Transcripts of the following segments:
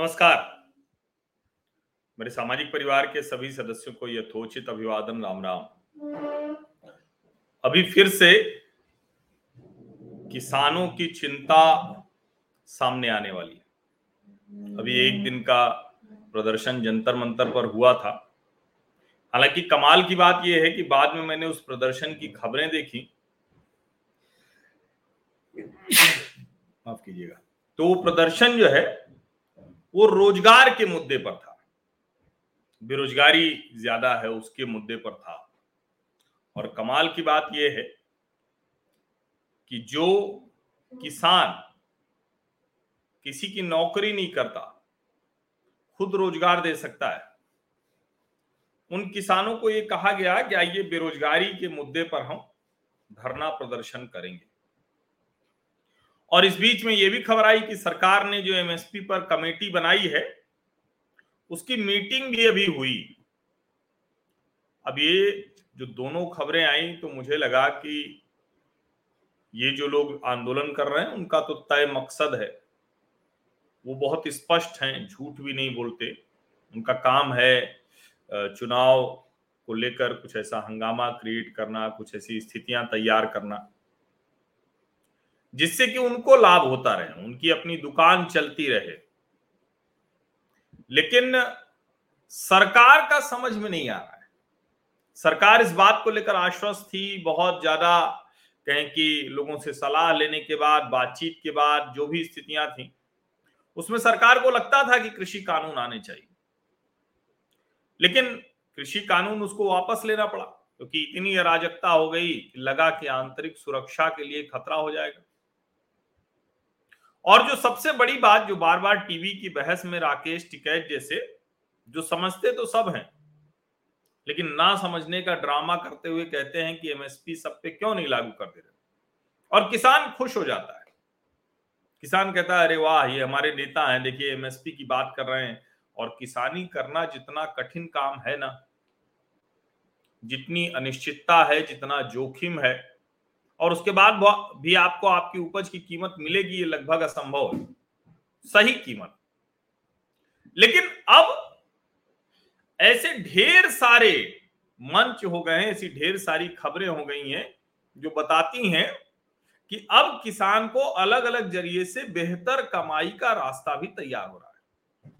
नमस्कार। मेरे सामाजिक परिवार के सभी सदस्यों को यथोचित अभिवादन राम राम अभी फिर से किसानों की चिंता सामने आने वाली है। अभी एक दिन का प्रदर्शन जंतर मंतर पर हुआ था। हालाँकि कमाल की बात यह है कि बाद में मैंने उस प्रदर्शन की खबरें देखी। माफ़ कीजिएगा। तो वो प्रदर्शन जो है वो रोज़गार के मुद्दे पर था। बेरोजगारी ज़्यादा है, उसके मुद्दे पर था। और कमाल की बात यह है कि जो किसान किसी की नौकरी नहीं करता, खुद रोज़गार दे सकता है, उन किसानों को यह कहा गया कि आइए बेरोजगारी के मुद्दे पर हम धरना प्रदर्शन करेंगे। और इस बीच में यह भी खबर आई कि सरकार ने जो एमएसपी पर कमेटी बनाई है, उसकी मीटिंग भी अभी हुई। अब ये जो दोनों खबरें आई तो मुझे लगा कि ये जो लोग आंदोलन कर रहे हैं, उनका तो तय मकसद है। वो बहुत स्पष्ट हैं, झूठ भी नहीं बोलते। उनका काम है चुनाव को लेकर कुछ ऐसा हंगामा क्रिएट करना, कुछ ऐसी स्थितियाँ तैयार करना। जिससे कि उनको लाभ होता रहे, उनकी अपनी दुकान चलती रहे। लेकिन सरकार का समझ में नहीं आ रहा है। सरकार इस बात को लेकर आश्वस्त थी, बहुत ज़्यादा कहें कि लोगों से सलाह लेने के बाद, बातचीत के बाद, जो भी स्थितियाँ थी, उसमें सरकार को लगता था कि कृषि कानून आने चाहिए। लेकिन कृषि कानून उसको वापस लेना पड़ा, क्योंकि तो इतनी अराजकता हो गई लगा कि आंतरिक सुरक्षा के लिए खतरा हो जाएगा। और जो सबसे बड़ी बात जो बार बार टीवी की बहस में राकेश टिकैत जैसे, जो समझते तो सब हैं, लेकिन ना समझने का ड्रामा करते हुए कहते हैं कि एमएसपी सब पे क्यों नहीं लागू कर दे रहे? और किसान खुश हो जाता है। किसान कहता है, अरे वाह, ये हमारे नेता हैं, देखिए एमएसपी की बात कर रहे हैं, और किसानी करना जितना कठिन काम है ना, जितनी अनिश्चितता है, जितना जोखिम है और उसके बाद भी आपको आपकी उपज की कीमत मिलेगी, ये लगभग असंभव है। सही कीमत। लेकिन अब ऐसे ढेर सारे मंच हो गए हैं, ऐसी ढेर सारी खबरें हो गई हैं, जो बताती हैं कि अब किसान को अलग अलग ज़रिए से बेहतर कमाई का रास्ता भी तैयार हो रहा है।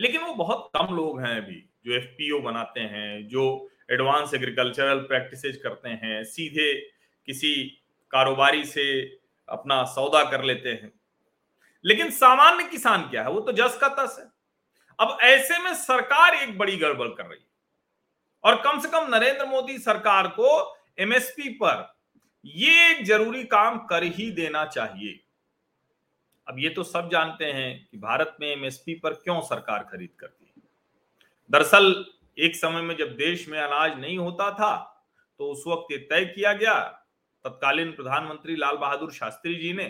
लेकिन वो बहुत कम लोग हैं अभी, जो एफपीओ बनाते हैं, जो एडवांस एग्रीकल्चरल प्रैक्टिसेज करते हैं, सीधे किसी कारोबारी से अपना सौदा कर लेते हैं। लेकिन सामान्य किसान क्या है? वो तो जस का तस है। अब ऐसे में सरकार एक बड़ी गड़बड़ कर रही है। और कम से कम नरेंद्र मोदी सरकार को एमएसपी पर ये एक ज़रूरी काम कर ही देना चाहिए। अब ये तो सब जानते हैं कि भारत में एमएसपी पर क्यों सरकार खरीद करती है। दरअसल एक समय में जब देश में अनाज नहीं होता था तो उस वक्त ये तय किया गया तत्कालीन प्रधानमंत्री लाल बहादुर शास्त्री जी ने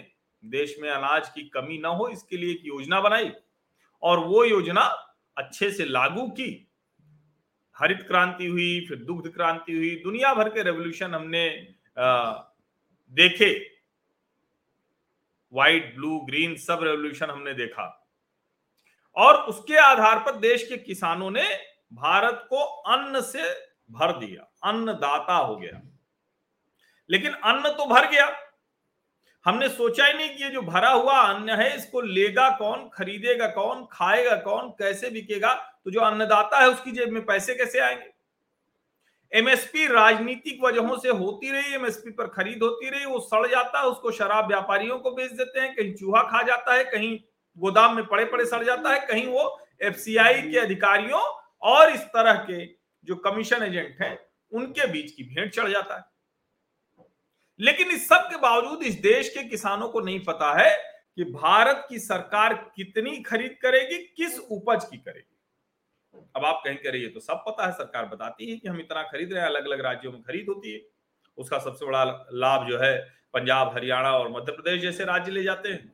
देश में अनाज की कमी न हो इसके लिए एक योजना बनाई और वो योजना अच्छे से लागू की। हरित क्रांति हुई फिर दुग्ध क्रांति हुई दुनिया भर के रेवोल्यूशन हमने आ, देखे। व्हाइट ब्लू ग्रीन सब रेवोल्यूशन हमने देखा। और उसके आधार पर देश के किसानों ने भारत को अन्न से भर दिया अन्नदाता हो गया। लेकिन अन्न तो भर गया। हमने सोचा ही नहीं कि ये जो भरा हुआ अन्न है, इसको लेगा कौन, खरीदेगा कौन, खाएगा कौन, कैसे बिकेगा? तो जो अन्नदाता है, उसकी जेब में पैसे कैसे आएँगे? एमएसपी राजनीतिक वजहों से होती रही एमएसपी पर खरीद होती रही, वो सड़ जाता है उसको शराब व्यापारियों को बेच देते हैं, कहीं चूहा खा जाता है, कहीं गोदाम में पड़े पड़े सड़ जाता है, कहीं वो एफसीआई के अधिकारियों और इस तरह के जो कमीशन एजेंट हैं, उनके बीच की भेंट चढ़ जाता है। लेकिन इस सब के बावजूद इस देश के किसानों को नहीं पता है कि भारत की सरकार कितनी खरीद करेगी, किस उपज की करेगी। अब आप कहीं करिए तो सब पता है, सरकार बताती है कि हम इतना खरीद रहे हैं अलग अलग राज्यों में खरीद होती है। उसका सबसे बड़ा लाभ जो है, पंजाब, हरियाणा और मध्य प्रदेश जैसे राज्य ले जाते हैं।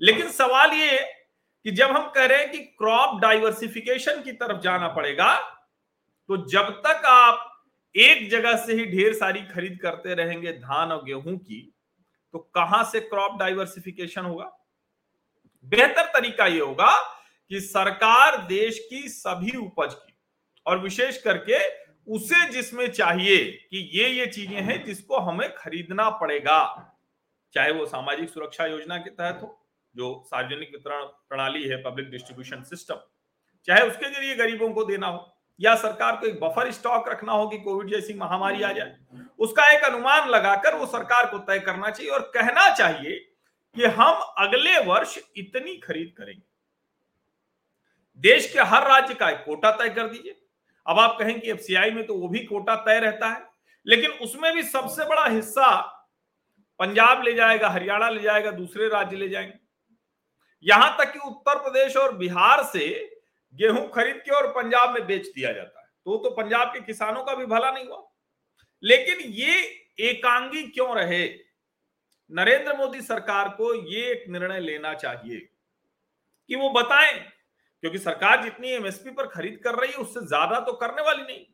लेकिन सवाल ये कि जब हम कह रहे हैं कि क्रॉप डाइवर्सिफिकेशन की तरफ़ जाना पड़ेगा तो जब तक आप एक जगह से ही ढेर सारी खरीद करते रहेंगे धान और गेहूँ की तो कहाँ से क्रॉप डाइवर्सिफिकेशन होगा? बेहतर तरीका यह होगा कि सरकार देश की सभी उपज की, और विशेष करके उसे जिसमें चाहिए कि ये ये चीज़ें हैं जिसको हमें खरीदना पड़ेगा, चाहे वो सामाजिक सुरक्षा योजना के तहत हो, जो सार्वजनिक वितरण प्रणाली है पब्लिक डिस्ट्रीब्यूशन सिस्टम चाहे उसके ज़रिए गरीबों को देना हो। या सरकार को एक बफर स्टॉक रखना हो कि कोविड जैसी महामारी आ जाए उसका एक अनुमान लगाकर वो सरकार को तय करना चाहिए और कहना चाहिए कि हम अगले वर्ष इतनी खरीद करेंगे। देश के हर राज्य का एक कोटा तय कर दीजिए। अब आप कहें कि एफसीआई में तो वो भी कोटा तय रहता है लेकिन उसमें भी सबसे बड़ा हिस्सा पंजाब ले जाएगा हरियाणा ले जाएगा दूसरे राज्य ले जाएँगे। यहाँ तक कि उत्तर प्रदेश और बिहार से गेहूँ खरीद के और पंजाब में बेच दिया जाता है। तो तो पंजाब के किसानों का भी भला नहीं हुआ। लेकिन ये एकांगी क्यों रहे? नरेंद्र मोदी सरकार को ये एक निर्णय लेना चाहिए कि वो बताएँ, क्योंकि सरकार जितनी एमएसपी पर खरीद कर रही है, उससे ज़्यादा तो करने वाली नहीं।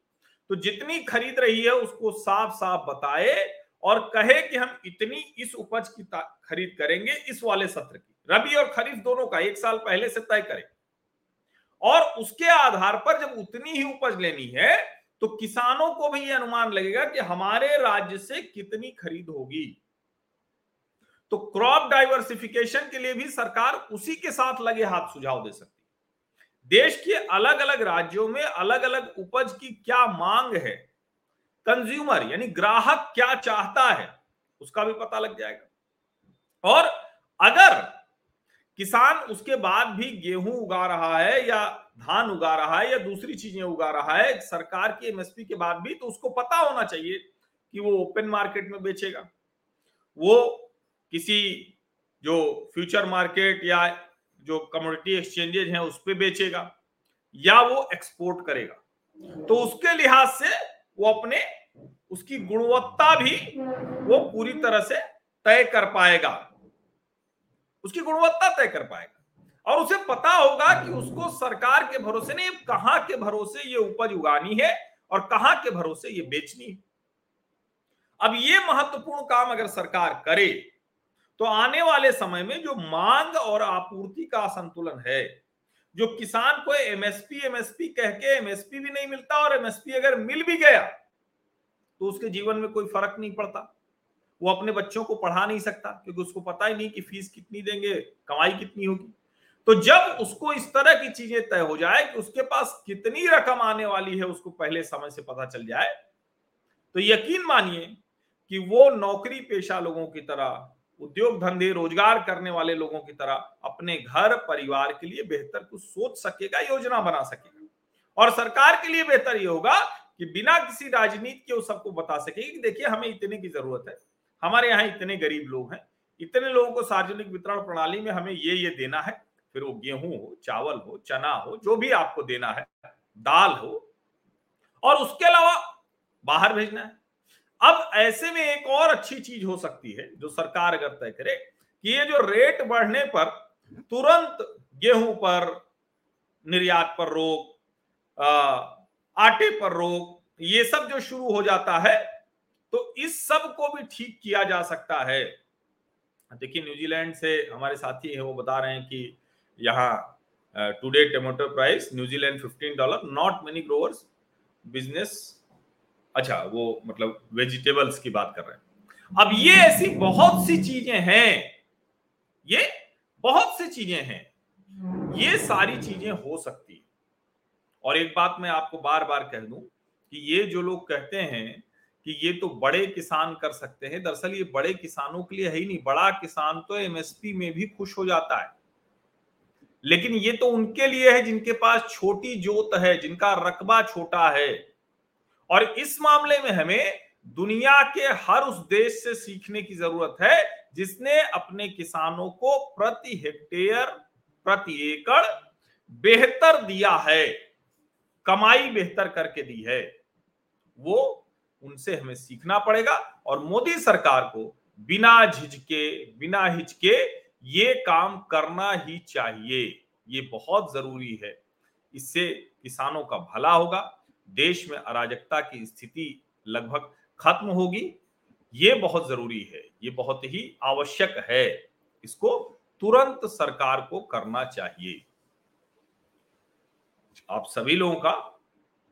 तो जितनी खरीद रही है, उसको साफ़ साफ़ बताए और कहे कि हम इतनी इस उपज की खरीद करेंगे इस वाले सत्र की। रबी और खरीफ दोनों का एक साल पहले से तय करें। और उसके आधार पर जब उतनी ही उपज लेनी है तो किसानों को भी यह अनुमान लगेगा कि हमारे राज्य से कितनी खरीद होगी। तो क्रॉप डाइवर्सिफिकेशन के लिए भी सरकार उसी के साथ लगे हाथ सुझाव दे सकती देश के अलग अलग राज्यों में अलग अलग उपज की क्या मांग है? कंज्यूमर यानी ग्राहक क्या चाहता है, उसका भी पता लग जाएगा। और अगर किसान उसके बाद भी गेहूँ उगा रहा है या धान उगा रहा है या दूसरी चीज़ें उगा रहा है, सरकार की एमएसपी के बाद भी तो उसको पता होना चाहिए कि वो ओपन मार्केट में बेचेगा। वो किसी जो फ्यूचर मार्केट या जो कम्युनिटी एक्सचेंजेज हैं, उस पर बेचेगा या वो एक्सपोर्ट करेगा। तो उसके लिहाज से वो अपने, उसकी गुणवत्ता भी वो पूरी तरह से तय कर पाएगा। उसकी गुणवत्ता तय कर पाएगा। और उसे पता होगा कि उसको सरकार के भरोसे नहीं, कहाँ के भरोसे ये उपज उगानी है और कहाँ के भरोसे ये बेचनी है। अब ये महत्वपूर्ण काम अगर सरकार करे तो आने वाले समय में जो मांग और आपूर्ति का असंतुलन है, जो किसान को एमएसपी एमएसपी कह के एमएसपी भी नहीं मिलता और एमएसपी अगर मिल भी गया तो उसके जीवन में कोई फ़र्क नहीं पड़ता। वो अपने बच्चों को पढ़ा नहीं सकता, क्योंकि उसको पता ही नहीं कि फ़ीस कितनी देंगे, कमाई कितनी होगी। तो जब उसको इस तरह की चीज़ें तय हो जाए कि उसके पास कितनी रकम आने वाली है, उसको पहले समय से पता चल जाए तो यकीन मानिए कि वो नौकरी पेशा लोगों की तरह, उद्योग धंधे, रोज़गार करने वाले लोगों की तरह अपने घर, परिवार के लिए बेहतर कुछ सोच सकेगा, योजना बना सकेगा। और सरकार के लिए बेहतर ये होगा कि बिना किसी राजनीति के वो सबको बता सकेगी कि देखिए, हमें इतने की ज़रूरत है। हमारे यहाँ इतने गरीब लोग हैं, इतने लोगों को सार्वजनिक वितरण प्रणाली में हमें ये ये देना है, फिर वो गेहूँ हो, चावल हो, चना हो, जो भी आपको देना है, दाल हो, और उसके अलावा बाहर भेजना है। अब ऐसे में एक और अच्छी चीज़ हो सकती है, जो सरकार अगर तय करे कि ये जो रेट बढ़ने पर तुरंत गेहूँ पर निर्यात पर रोक आटे पर रोक, ये सब जो शुरू हो जाता है इस सबको भी ठीक किया जा सकता है। देखिए, न्यूजीलैंड से हमारे साथी हैं, वो बता रहे हैं कि यहाँ today tomato price New Zealand 15 dollar not many growers business अच्छा वो मतलब वेजिटेबल्स की बात कर रहे हैं। अब ये ऐसी बहुत सी चीज़ें हैं, ये बहुत सी चीज़ें हैं, ये सारी चीज़ें हो सकती और एक बात मैं आपको बार बार कह दूँ कि ये जो लोग कहते हैं कि ये तो बड़े किसान कर सकते हैं। दरअसल ये बड़े किसानों के लिए है ही नहीं। बड़ा किसान तो एमएसपी में भी खुश हो जाता है। लेकिन ये तो उनके लिए है जिनके पास छोटी जोत है, जिनका रकबा छोटा है। और इस मामले में हमें दुनिया के हर उस देश से सीखने की ज़रूरत है, जिसने अपने किसानों को प्रति हेक्टेयर, प्रति एकड़ बेहतर दिया है, कमाई बेहतर करके दी है। वो उनसे हमें सीखना पड़ेगा और मोदी सरकार को बिना झिझके, बिना हिचके ये काम करना ही चाहिए। ये बहुत ज़रूरी है। इससे किसानों का भला होगा। देश में अराजकता की स्थिति लगभग खत्म होगी। ये बहुत ज़रूरी है। ये बहुत ही आवश्यक है। इसको तुरंत सरकार को करना चाहिए। आप सभी लोगों का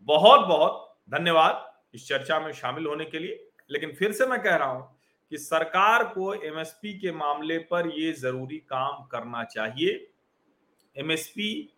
बहुत बहुत धन्यवाद। इस चर्चा में शामिल होने के लिए। लेकिन फिर से मैं कह रहा हूँ कि सरकार को एमएसपी के मामले पर यह ज़रूरी काम करना चाहिए। एमएसपी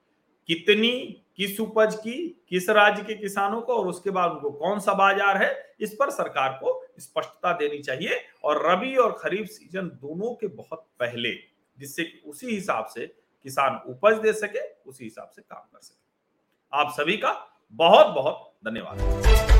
कितनी, किस उपज की, किस राज्य के किसानों को और उसके बाद उनको कौन सा बाज़ार है, इस पर सरकार को स्पष्टता देनी चाहिए। और रबी और खरीफ सीज़न दोनों के बहुत पहले, जिससे उसी हिसाब से किसान उपज दे सके, उसी हिसाब से काम कर सके। आप सभी का बहुत बहुत धन्यवाद।